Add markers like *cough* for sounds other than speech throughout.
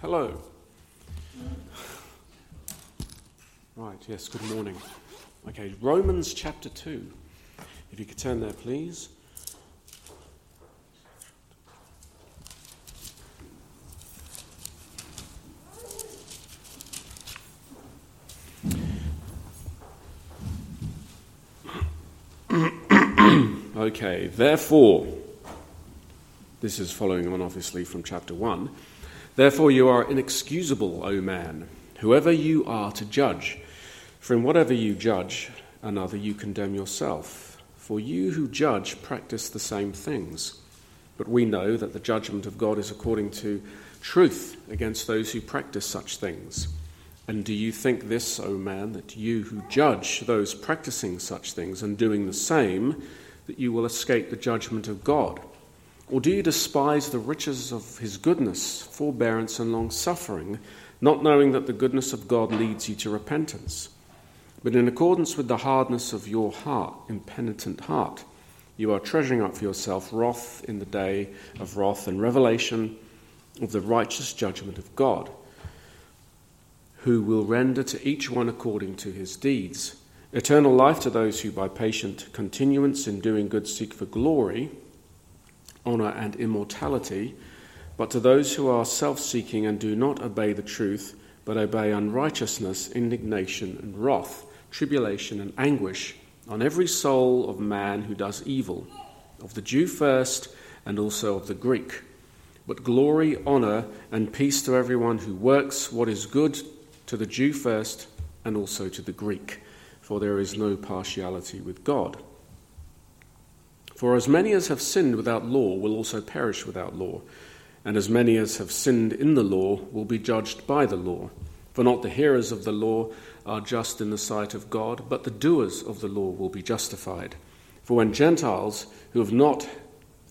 Hello. Right, yes, good morning. Okay, Romans chapter 2. If you could turn there, please. *clears throat* okay, therefore, this is following on obviously from chapter 1. Therefore, you are inexcusable, O man, whoever you are to judge. For in whatever you judge another, you condemn yourself. For you who judge practice the same things. But we know that the judgment of God is according to truth against those who practice such things. And do you think this, O man, that you who judge those practicing such things and doing the same, that you will escape the judgment of God? Or do you despise the riches of his goodness, forbearance, and long suffering, not knowing that the goodness of God leads you to repentance? But in accordance with the hardness of your heart, impenitent heart, you are treasuring up for yourself wrath in the day of wrath and revelation of the righteous judgment of God, who will render to each one according to his deeds. Eternal life to those who by patient continuance in doing good seek for glory honour, and immortality, but to those who are self seeking and do not obey the truth, but obey unrighteousness, indignation, and wrath, tribulation, and anguish on every soul of man who does evil, of the Jew first, and also of the Greek. But glory, honour, and peace to everyone who works what is good, to the Jew first, and also to the Greek, for there is no partiality with God. For as many as have sinned without law will also perish without law, and as many as have sinned in the law will be judged by the law. For not the hearers of the law are just in the sight of God, but the doers of the law will be justified. For when Gentiles who have not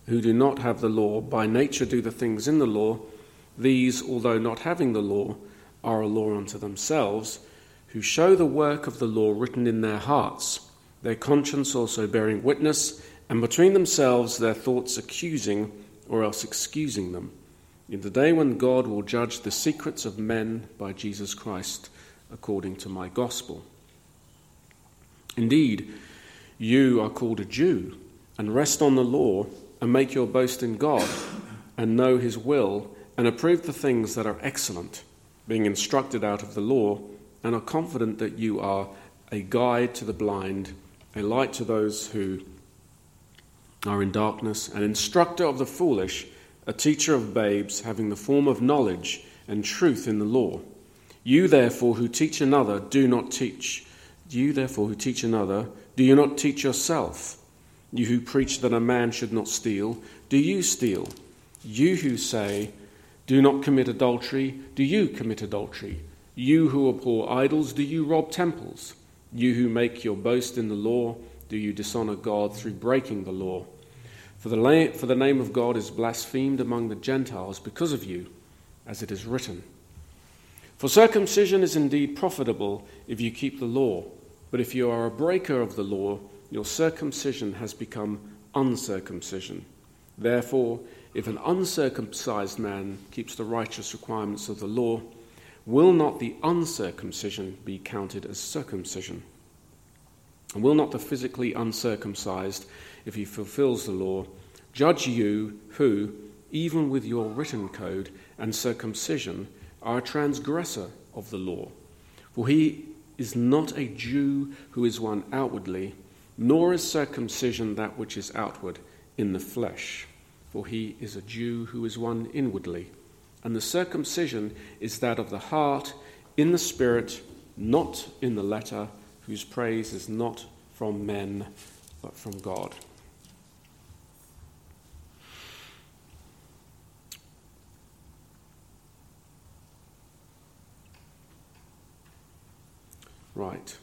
who do not have the law by nature do the things in the law, these, although not having the law, are a law unto themselves, who show the work of the law written in their hearts, their conscience also bearing witness and between themselves their thoughts accusing or else excusing them, in the day when God will judge the secrets of men by Jesus Christ according to my gospel. Indeed, you are called a Jew, and rest on the law, and make your boast in God, and know his will, and approve the things that are excellent, being instructed out of the law, and are confident that you are a guide to the blind, a light to those who are in darkness, an instructor of the foolish, a teacher of babes, having the form of knowledge and truth in the law. You, therefore, who teach another, do not teach. You, therefore, who teach another, do you not teach yourself? You who preach that a man should not steal, do you steal? You who say, do not commit adultery, do you commit adultery? You who abhor idols, do you rob temples? You who make your boast in the law, do you dishonor God through breaking the law? For the, la- for the name of God is blasphemed among the Gentiles because of you, as it is written. For circumcision is indeed profitable if you keep the law, but if you are a breaker of the law, your circumcision has become uncircumcision. Therefore, if an uncircumcised man keeps the righteous requirements of the law, will not the uncircumcision be counted as circumcision? And will not the physically uncircumcised, if he fulfills the law, judge you who, even with your written code and circumcision, are a transgressor of the law? For he is not a Jew who is one outwardly, nor is circumcision that which is outward in the flesh. For he is a Jew who is one inwardly. And the circumcision is that of the heart, in the spirit, not in the letter whose praise is not from men but from God. Right.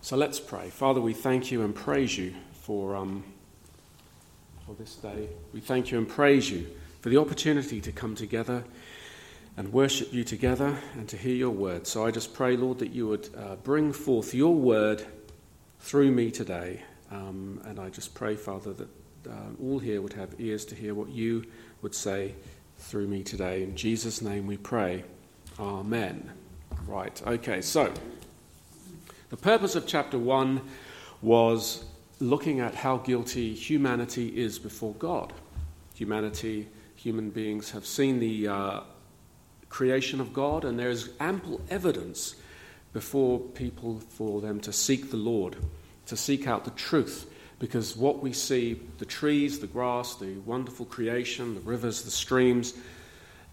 So let's pray. Father, we thank you and praise you for, um, for this day. We thank you and praise you for the opportunity to come together and worship you together and to hear your word. So I just pray, Lord, that you would uh, bring forth your word through me today. Um, and I just pray, Father, that uh, all here would have ears to hear what you would say through me today. In Jesus' name we pray. Amen. Right, okay, so the purpose of chapter 1 was looking at how guilty humanity is before God. Humanity, human beings have seen the uh, creation of God, and there is ample evidence before people for them to seek the Lord, to seek out the truth. Because what we see, the trees, the grass, the wonderful creation, the rivers, the streams,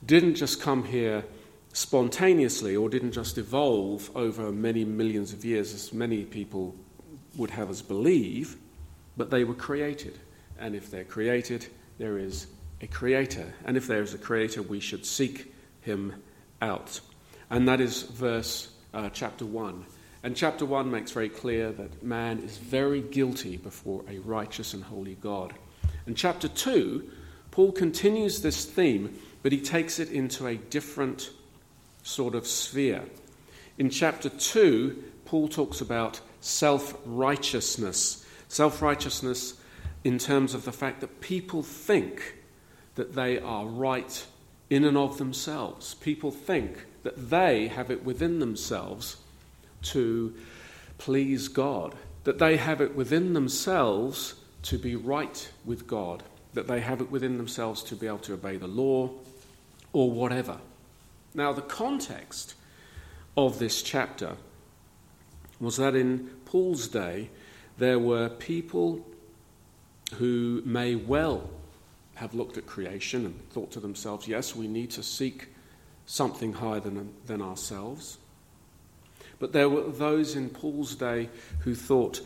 didn't just come here spontaneously or didn't just evolve over many millions of years, as many people would have us believe, but they were created. And if they're created, there is a creator. And if there is a creator, we should seek him out. And that is verse uh, chapter 1. And chapter 1 makes very clear that man is very guilty before a righteous and holy God. And chapter 2, Paul continues this theme, but he takes it into a different sort of sphere. In chapter 2, Paul talks about self righteousness. Self righteousness in terms of the fact that people think that they are right in and of themselves. People think that they have it within themselves to please God, that they have it within themselves to be right with God, that they have it within themselves to be able to obey the law or whatever. Now, the context of this chapter was that in Paul's day there were people who may well have looked at creation and thought to themselves, yes, we need to seek something higher than, than ourselves. But there were those in Paul's day who thought,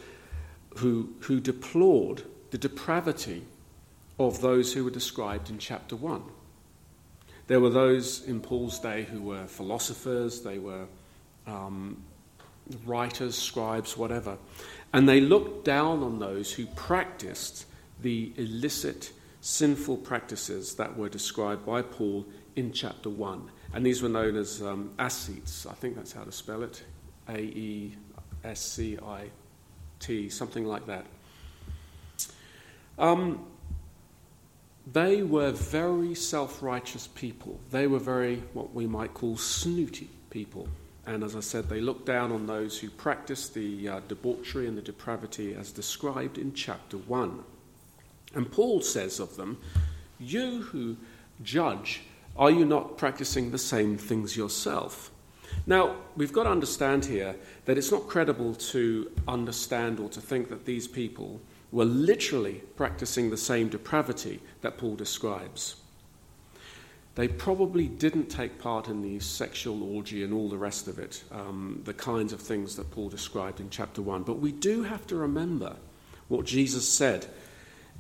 who, who deplored the depravity of those who were described in chapter 1. There were those in Paul's day who were philosophers, they were um, writers, scribes, whatever. And they looked down on those who practiced the illicit, sinful practices that were described by Paul in chapter 1. And these were known as um. I think that's how to spell it A E S C I T, something like that. Um, they were very self righteous people. They were very, what we might call, snooty people. And as I said, they looked down on those who practiced the uh, debauchery and the depravity as described in chapter 1. And Paul says of them, You who judge, are you not practicing the same things yourself? Now, we've got to understand here that it's not credible to understand or to think that these people were literally practicing the same depravity that Paul describes. They probably didn't take part in the sexual orgy and all the rest of it, um, the kinds of things that Paul described in chapter 1. But we do have to remember what Jesus said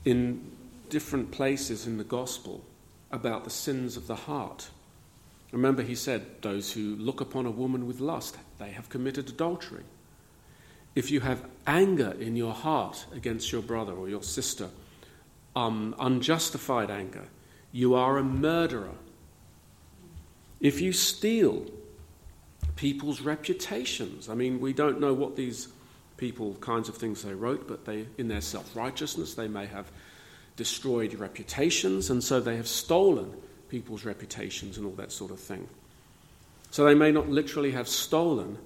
in different places in the gospel about the sins of the heart. Remember, he said, Those who look upon a woman with lust, they have committed adultery. If you have anger in your heart against your brother or your sister, um, unjustified anger, you are a murderer. If you steal people's reputations, I mean, we don't know what these people, kinds of things they wrote, but they, in their self righteousness, they may have destroyed reputations, and so they have stolen people's reputations and all that sort of thing. So they may not literally have stolen,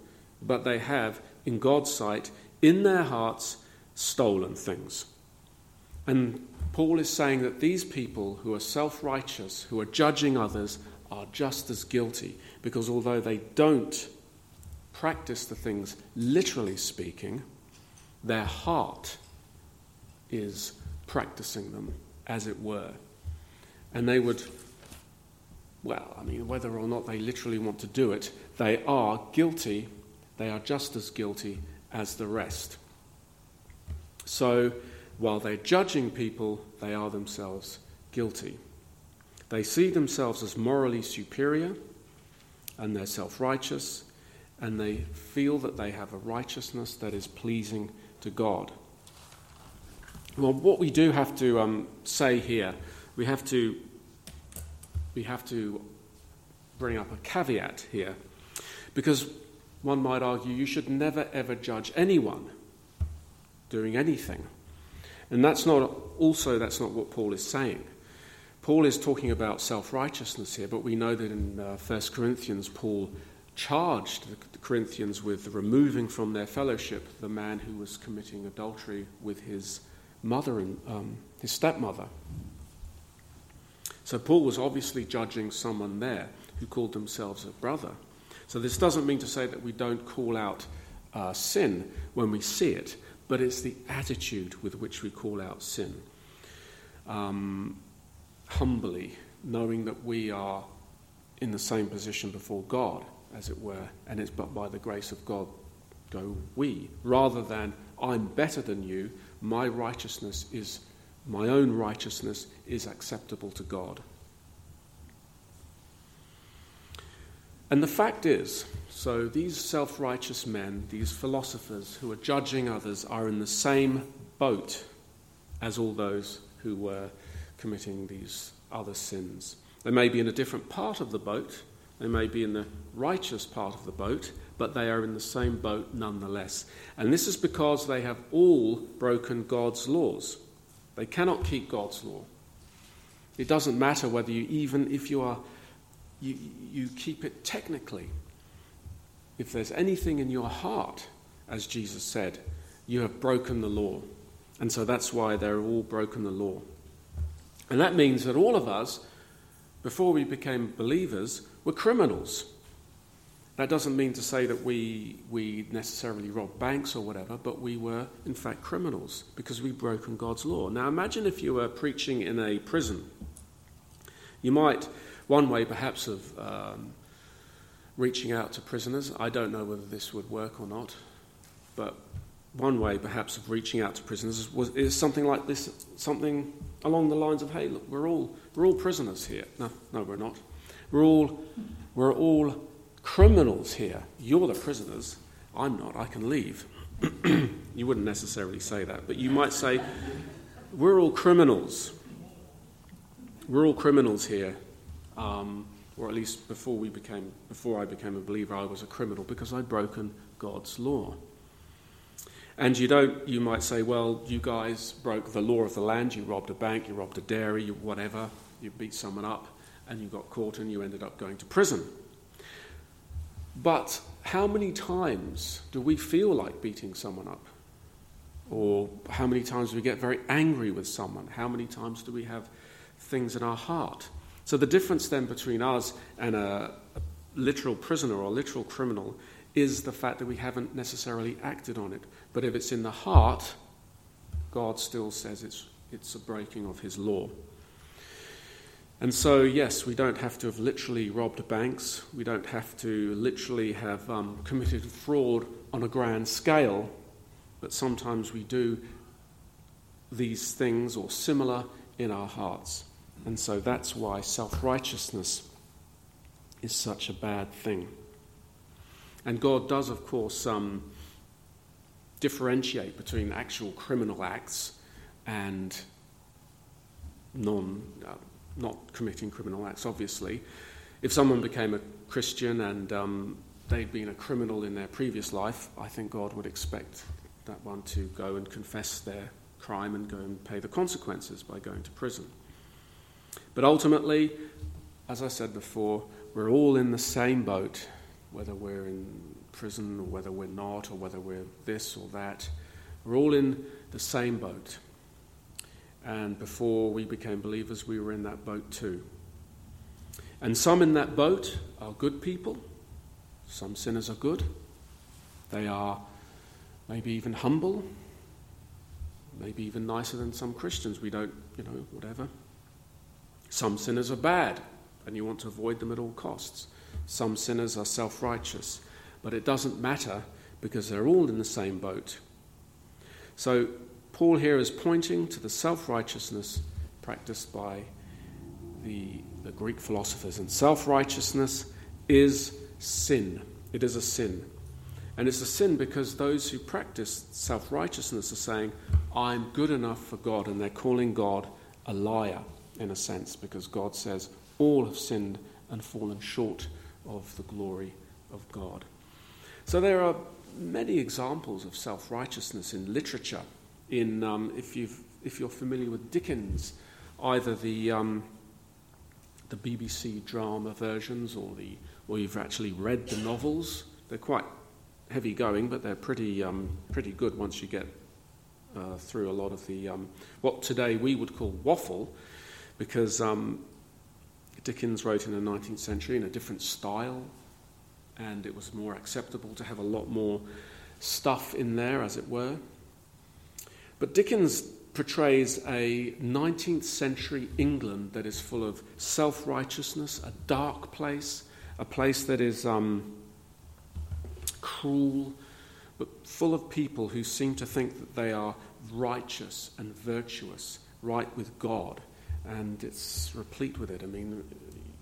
but they have in God's sight, in their hearts, stolen things. And Paul is saying that these people who are self righteous, who are judging others, are just as guilty because although they don't practice the things literally speaking, their heart is practicing them, as it were. And they would, well, I mean, whether or not they literally want to do it, they are guilty they are just as guilty as the rest. So, while they're judging people, they are themselves guilty. They see themselves as morally superior and they're self righteous, and they feel that they have a righteousness that is pleasing to God. Well, what we do have to um, say here, we have to, we have to bring up a caveat here, because one might argue you should never ever judge anyone doing anything. And that's not also that's not what Paul is saying. Paul is talking about self righteousness here, but we know that in uh, 1 Corinthians, Paul charged the Corinthians with removing from their fellowship the man who was committing adultery with his mother and um, his stepmother. So Paul was obviously judging someone there who called themselves a brother. So this doesn't mean to say that we don't call out uh, sin when we see it, but it's the attitude with which we call out sin. Um, humbly, knowing that we are in the same position before God, as it were, and it's but by the grace of God go we, rather than I'm better than you, my righteousness is, my own righteousness is acceptable to God. And the fact is, so these self righteous men, these philosophers who are judging others, are in the same boat as all those who were committing these other sins. They may be in a different part of the boat, they may be in the righteous part of the boat, but they are in the same boat nonetheless. And this is because they have all broken God's laws. They cannot keep God's law. It doesn't matter whether you, even if you are, you, you keep it technically. If there's anything in your heart, as Jesus said, you have broken the law. And so that's why they're all broken the law. And that means that all of us, before we became believers, were criminals. That doesn't mean to say that we, we necessarily robbed banks or whatever, but we were, in fact, criminals because we'd broken God's law. Now, imagine if you were preaching in a prison. You might, one way perhaps, of um, reaching out to prisoners. I don't know whether this would work or not, but one way perhaps of reaching out to prisoners was, is something like this, something along the lines of, hey, look, we're all, we're all prisoners here. No, no, we're not. We're all, we're all criminals here. You're the prisoners. I'm not. I can leave. *clears throat* you wouldn't necessarily say that, but you might say, we're all criminals. We're all criminals here. Um, or at least before we became before I became a believer, I was a criminal because I'd broken God's law. And you don't, you might say, well, you guys broke the law of the land, you robbed a bank, you robbed a dairy, you whatever, you beat someone up, and you got caught and you ended up going to prison. But how many times do we feel like beating someone up? Or how many times do we get very angry with someone? How many times do we have things in our heart? So the difference then between us and a, literal prisoner or a literal criminal is the fact that we haven't necessarily acted on it. But if it's in the heart, God still says it's, it's a breaking of his law. And so, yes, we don't have to have literally robbed banks. We don't have to literally have um, committed fraud on a grand scale. But sometimes we do these things or similar in our hearts. And so that's why self righteousness is such a bad thing. And God does, of course, um, differentiate between actual criminal acts and non, uh, not committing criminal acts, obviously. If someone became a Christian and um, they'd been a criminal in their previous life, I think God would expect that one to go and confess their crime and go and pay the consequences by going to prison. But ultimately, as I said before, we're all in the same boat whether we're in prison or whether we're not, or whether we're this or that. We're all in the same boat. And before we became believers, we were in that boat too. And some in that boat are good people. Some sinners are good. They are maybe even humble, maybe even nicer than some Christians. We don't, you know, whatever. Some sinners are bad, and you want to avoid them at all costs. Some sinners are self righteous, but it doesn't matter because they're all in the same boat. So, Paul here is pointing to the self righteousness practiced by the, the Greek philosophers. And self righteousness is sin. It is a sin. And it's a sin because those who practice self righteousness are saying, I'm good enough for God. And they're calling God a liar, in a sense, because God says, All have sinned and fallen short of the glory of God. So there are many examples of self righteousness in literature. In, um, if, you if you're familiar with Dickens, either the, um, the BBC drama versions or, the, or you've actually read the novels. They're quite heavy going, but they're pretty, um, pretty good once you get uh, through a lot of the, um, what today we would call waffle, because um, Dickens wrote in the 19th century in a different style, and it was more acceptable to have a lot more stuff in there, as it were. But Dickens portrays a 19th century England that is full of self righteousness, a dark place, a place that is um, cruel, but full of people who seem to think that they are righteous and virtuous, right with God. And it's replete with it. I mean,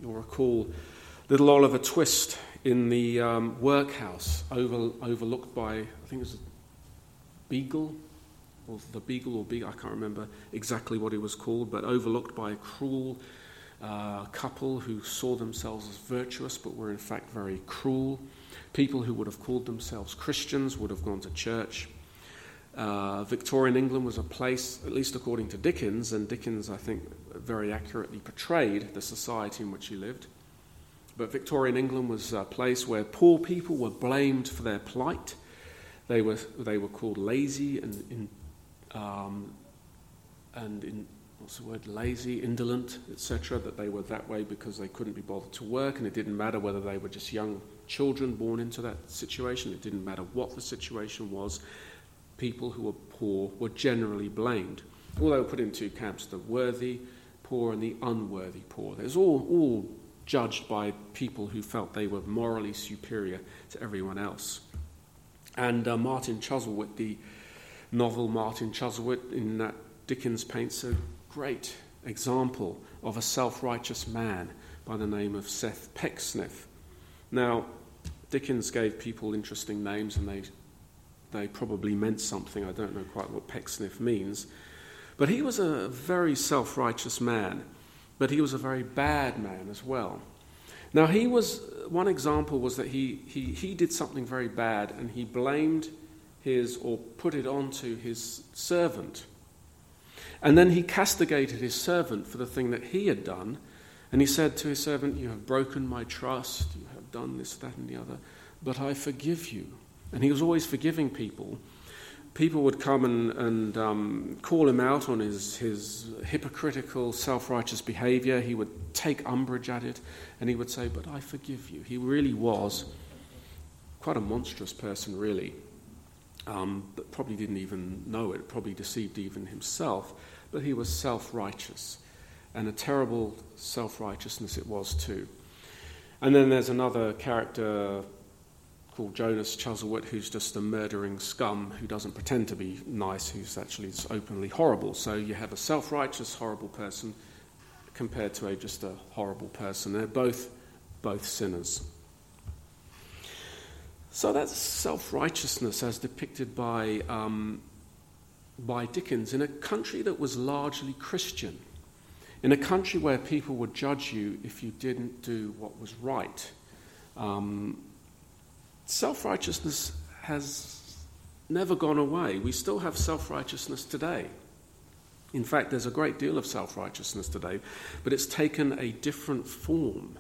you'll recall little Oliver Twist in the um, workhouse, over, overlooked by, I think it was Beagle, or the Beagle or Beagle, I can't remember exactly what he was called, but overlooked by a cruel uh, couple who saw themselves as virtuous but were in fact very cruel. People who would have called themselves Christians would have gone to church. Uh, Victorian England was a place, at least according to Dickens, and Dickens, I think, very accurately portrayed the society in which he lived. But Victorian England was a place where poor people were blamed for their plight. They were, they were called lazy and, in, um, and in, what's the word, lazy, indolent, etc., that they were that way because they couldn't be bothered to work, and it didn't matter whether they were just young children born into that situation, it didn't matter what the situation was. People who were poor were generally blamed. Well, they were put in two camps the worthy poor and the unworthy poor. There's all, all judged by people who felt they were morally superior to everyone else. And uh, Martin Chuzzlewit, the novel Martin Chuzzlewit in that Dickens paints a great example of a self righteous man by the name of Seth Pecksniff. Now, Dickens gave people interesting names and they, they probably meant something. I don't know quite what Pecksniff means. But he was a very self righteous man but he was a very bad man as well. Now, he was, one example was that he, he, he did something very bad and he blamed his, or put it onto his servant. And then he castigated his servant for the thing that he had done. And he said to his servant, You have broken my trust, you have done this, that, and the other, but I forgive you. And he was always forgiving people people would come and, and um, call him out on his, his hypocritical, self righteous behavior. He would take umbrage at it and he would say, But I forgive you. He really was quite a monstrous person, really, um, but probably didn't even know it, probably deceived even himself. But he was self righteous, and a terrible self righteousness it was, too. And then there's another character called Jonas Chuzzlewit, who's just a murdering scum who doesn't pretend to be nice, who's actually openly horrible. So you have a self righteous, horrible person compared to a just a horrible person. They're both, both sinners. So that's self righteousness as depicted by, um, by Dickens in a country that was largely Christian, in a country where people would judge you if you didn't do what was right. Um, self righteousness has never gone away. We still have self righteousness today. In fact, there's a great deal of self righteousness today, but it's taken a different form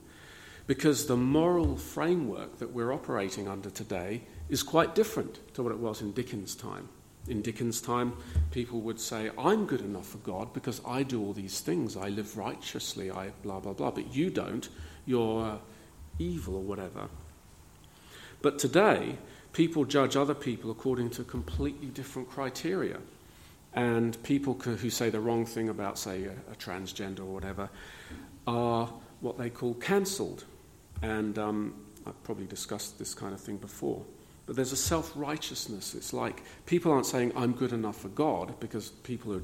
because the moral framework that we're operating under today is quite different to what it was in Dickens' time. In Dickens' time, people would say, I'm good enough for God because I do all these things. I live righteously, I blah, blah, blah. But you don't. You're evil or whatever. But today, people judge other people according to completely different criteria. And people who say the wrong thing about, say, a, a transgender or whatever, are what they call cancelled. And um, I've probably discussed this kind of thing before. But there's a self righteousness. It's like people aren't saying, I'm good enough for God, because people who are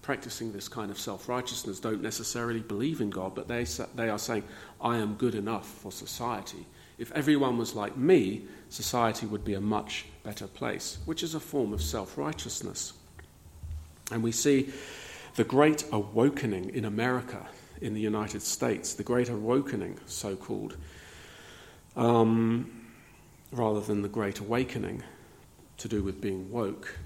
practicing this kind of self righteousness don't necessarily believe in God, but they, they are saying, I am good enough for society. If everyone was like me, society would be a much better place, which is a form of self righteousness. And we see the great awakening in America, in the United States, the great awakening, so called, um, rather than the great awakening to do with being woke,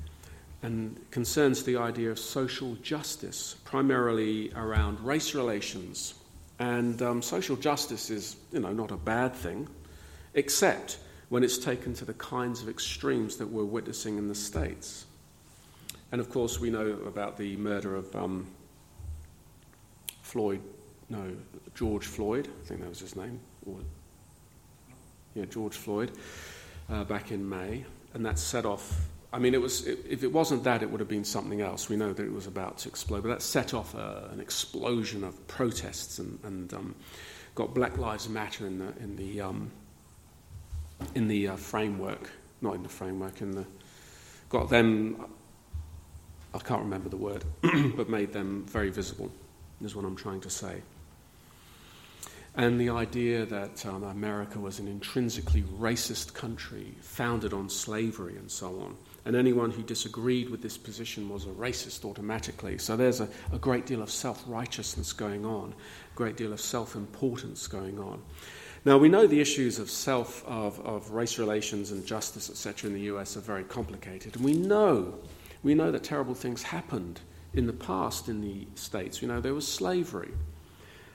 and concerns the idea of social justice, primarily around race relations And um, social justice is, you know, not a bad thing, except when it's taken to the kinds of extremes that we're witnessing in the States. And of course, we know about the murder of um, Floyd, no, George Floyd, I think that was his name. Or, yeah, George Floyd, uh, back in May. And that set off, I mean, it was, if it wasn't that, it would have been something else. We know that it was about to explode, but that set off a, an explosion of protests and, and um, got Black Lives Matter in the, in the um, in the uh, framework, not in the framework, in the got them. I can't remember the word, *clears throat* but made them very visible. Is what I'm trying to say. And the idea that um, America was an intrinsically racist country founded on slavery and so on. And anyone who disagreed with this position was a racist automatically. So there's a, a great deal of self righteousness going on, a great deal of self importance going on. Now, we know the issues of self, of, of race relations and justice, etc., in the US are very complicated. And we know, we know that terrible things happened in the past in the States. We know there was slavery.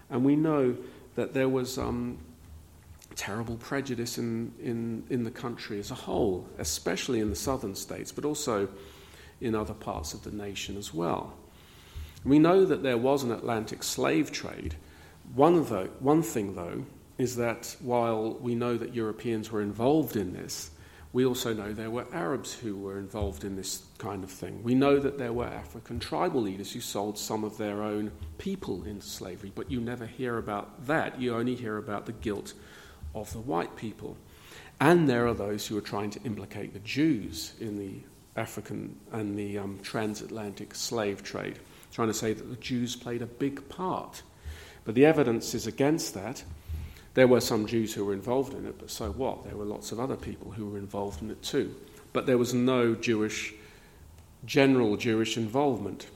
And we know that there was um, terrible prejudice in, in, in the country as a whole, especially in the southern states, but also in other parts of the nation as well. We know that there was an Atlantic slave trade. One, the, one thing, though, is that while we know that Europeans were involved in this, we also know there were Arabs who were involved in this kind of thing. We know that there were African tribal leaders who sold some of their own people into slavery, but you never hear about that. You only hear about the guilt of the white people. And there are those who are trying to implicate the Jews in the African and the um, transatlantic slave trade, trying to say that the Jews played a big part. But the evidence is against that. There were some Jews who were involved in it, but so what? There were lots of other people who were involved in it too. But there was no Jewish, general Jewish involvement.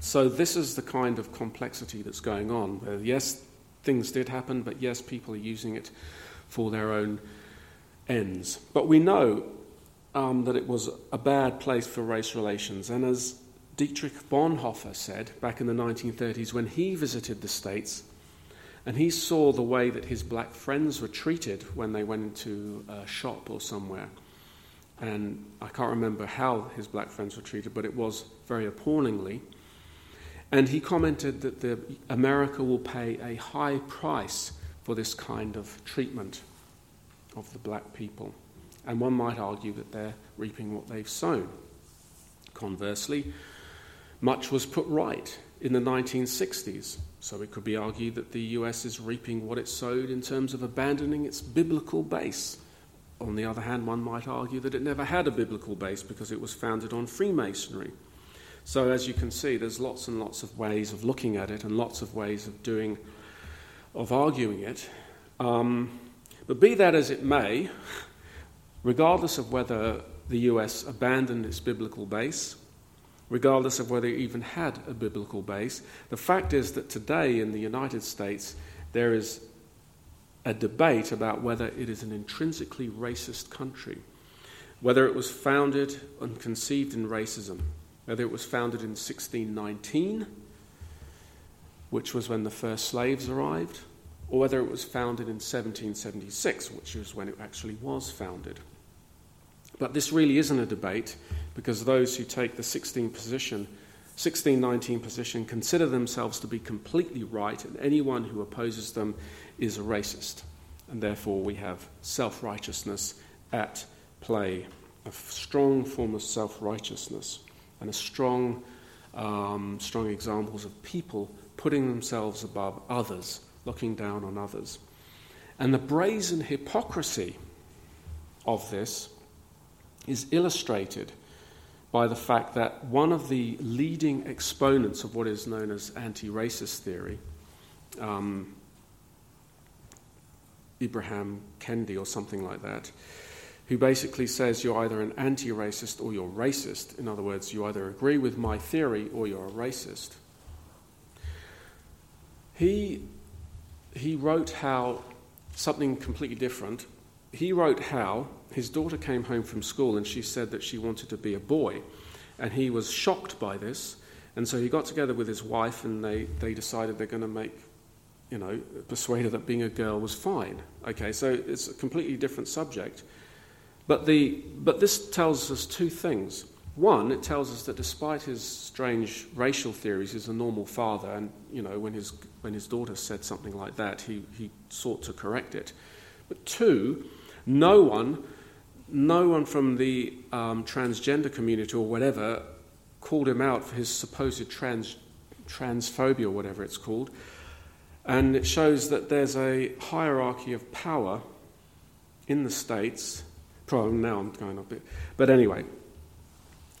So, this is the kind of complexity that's going on. Where, yes, things did happen, but yes, people are using it for their own ends. But we know um, that it was a bad place for race relations. And as Dietrich Bonhoeffer said back in the 1930s when he visited the States, and he saw the way that his black friends were treated when they went into a shop or somewhere. And I can't remember how his black friends were treated, but it was very appallingly. And he commented that the, America will pay a high price for this kind of treatment of the black people. And one might argue that they're reaping what they've sown. Conversely, much was put right in the 1960s so it could be argued that the US is reaping what it sowed in terms of abandoning its biblical base. On the other hand, one might argue that it never had a biblical base because it was founded on Freemasonry. So, as you can see, there's lots and lots of ways of looking at it and lots of ways of doing, of arguing it. Um, but be that as it may, regardless of whether the US abandoned its biblical base regardless of whether it even had a biblical base. The fact is that today in the United States, there is a debate about whether it is an intrinsically racist country, whether it was founded and conceived in racism, whether it was founded in 1619, which was when the first slaves arrived, or whether it was founded in 1776, which is when it actually was founded. But this really isn't a debate because those who take the 16 position, 1619 position consider themselves to be completely right, and anyone who opposes them is a racist. And therefore, we have self righteousness at play, a strong form of self righteousness, and a strong, um, strong examples of people putting themselves above others, looking down on others. And the brazen hypocrisy of this is illustrated by the fact that one of the leading exponents of what is known as anti racist theory, um, Ibram Kendi or something like that, who basically says you're either an anti racist or you're racist. In other words, you either agree with my theory or you're a racist. He, he wrote how something completely different. He wrote how his daughter came home from school and she said that she wanted to be a boy. And he was shocked by this. And so he got together with his wife and they, they decided they're going to make you know, persuade her that being a girl was fine. Okay, so it's a completely different subject. But, the, but this tells us two things. One, it tells us that despite his strange racial theories, he's a normal father, and you know, when his, when his daughter said something like that, he, he sought to correct it. But two, no one, no one from the um, transgender community or whatever called him out for his supposed trans, transphobia or whatever it's called. And it shows that there's a hierarchy of power in the states. Probably now I'm going a bit. But anyway,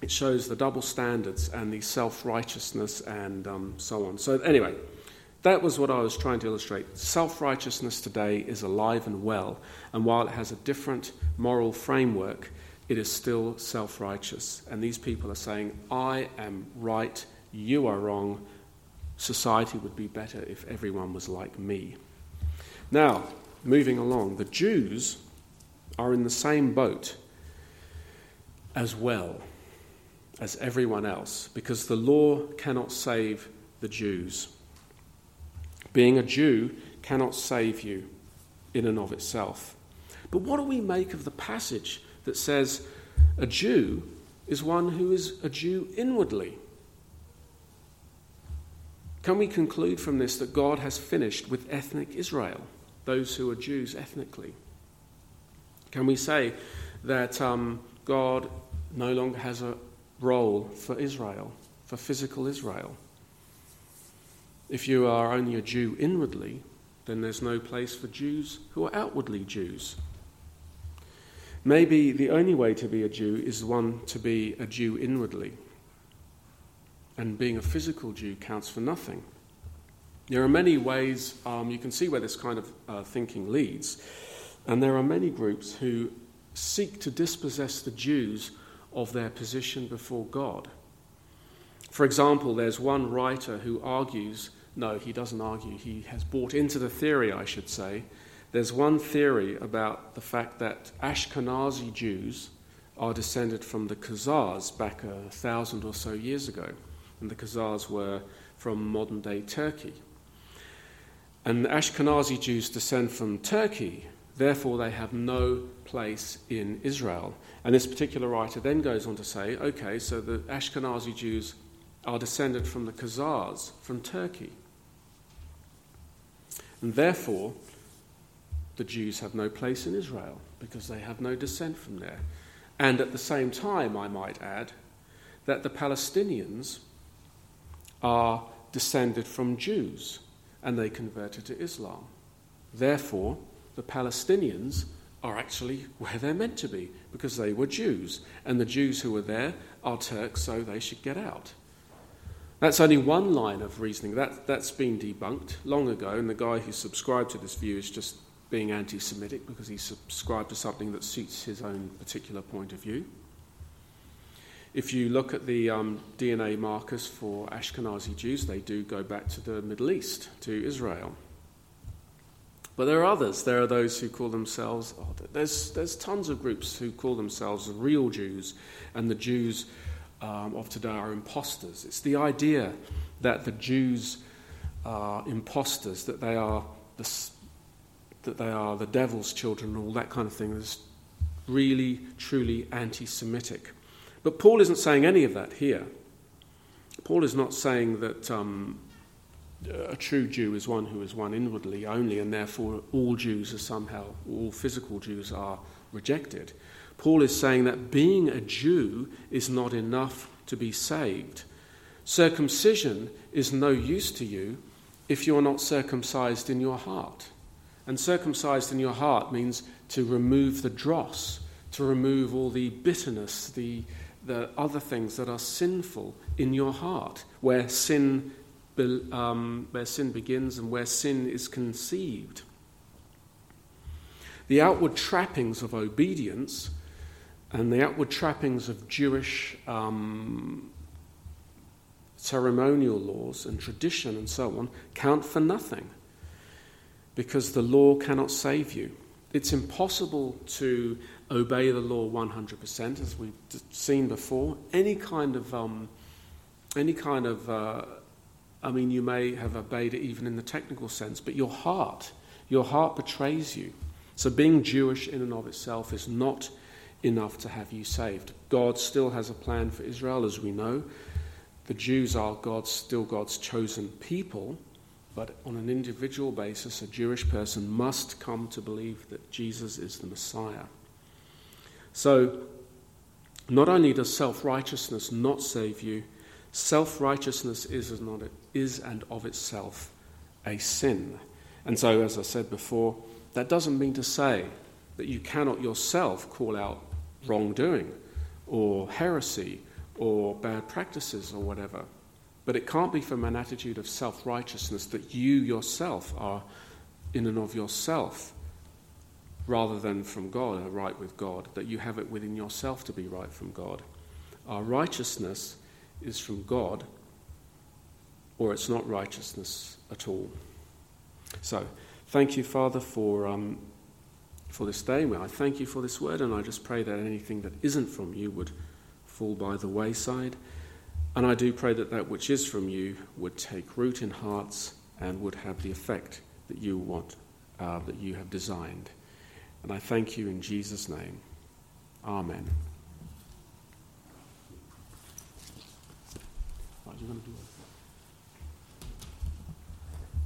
it shows the double standards and the self righteousness and um, so on. So, anyway, that was what I was trying to illustrate. Self righteousness today is alive and well, and while it has a different moral framework, it is still self righteous. And these people are saying, I am right, you are wrong, society would be better if everyone was like me. Now, moving along, the Jews are in the same boat as well as everyone else because the law cannot save the Jews. Being a Jew cannot save you in and of itself. But what do we make of the passage that says a Jew is one who is a Jew inwardly? Can we conclude from this that God has finished with ethnic Israel, those who are Jews ethnically? Can we say that um, God no longer has a role for Israel, for physical Israel? If you are only a Jew inwardly, then there's no place for Jews who are outwardly Jews. Maybe the only way to be a Jew is one to be a Jew inwardly and being a physical Jew counts for nothing. There are many ways, um, you can see where this kind of uh, thinking leads, and there are many groups who seek to dispossess the Jews of their position before God. For example, there's one writer who argues, no, he doesn't argue, he has bought into the theory, I should say. There's one theory about the fact that Ashkenazi Jews are descended from the Khazars back a thousand or so years ago and the Khazars were from modern day Turkey. And the Ashkenazi Jews descend from Turkey, therefore, they have no place in Israel. And this particular writer then goes on to say okay, so the Ashkenazi Jews are descended from the Khazars from Turkey. And therefore, the Jews have no place in Israel because they have no descent from there. And at the same time, I might add, that the Palestinians are descended from Jews and they converted to Islam. Therefore, the Palestinians are actually where they're meant to be because they were Jews, and the Jews who were there are Turks, so they should get out. That's only one line of reasoning. That, that's been debunked long ago, and the guy who subscribed to this view is just being anti Semitic because he subscribed to something that suits his own particular point of view. If you look at the um, DNA markers for Ashkenazi Jews, they do go back to the Middle East, to Israel. But there are others. There are those who call themselves, oh, there's, there's tons of groups who call themselves real Jews, and the Jews um, of today are imposters. It's the idea that the Jews are imposters, that they are the, that they are the devil's children, and all that kind of thing. Is really, truly anti Semitic. But Paul isn't saying any of that here. Paul is not saying that um, a true Jew is one who is one inwardly only, and therefore all Jews are somehow, all physical Jews are rejected. Paul is saying that being a Jew is not enough to be saved. Circumcision is no use to you if you're not circumcised in your heart. And circumcised in your heart means to remove the dross, to remove all the bitterness, the, the other things that are sinful in your heart, where sin, um, where sin begins and where sin is conceived. The outward trappings of obedience and the outward trappings of Jewish um, ceremonial laws and tradition and so on count for nothing because the law cannot save you. It's impossible to obey the law 100%, as we've seen before. Any kind of, um, any kind of uh, I mean, you may have obeyed it even in the technical sense, but your heart, your heart betrays you. So being Jewish in and of itself is not enough to have you saved. God still has a plan for Israel, as we know. The Jews are God's, still God's chosen people, but on an individual basis, a Jewish person must come to believe that Jesus is the Messiah. So, not only does self righteousness not save you, self righteousness is, is and of itself a sin. And so, as I said before, that doesn't mean to say that you cannot yourself call out wrongdoing or heresy or bad practices or whatever. But it can't be from an attitude of self righteousness that you yourself are in and of yourself rather than from God, are right with God, that you have it within yourself to be right from God. Our righteousness is from God, or it's not righteousness at all. So, thank you, Father, for, um, for this day. I thank you for this word, and I just pray that anything that isn't from you would fall by the wayside. And I do pray that that which is from you would take root in hearts and would have the effect that you want, uh, that you have designed. And I thank you in Jesus' name. Amen.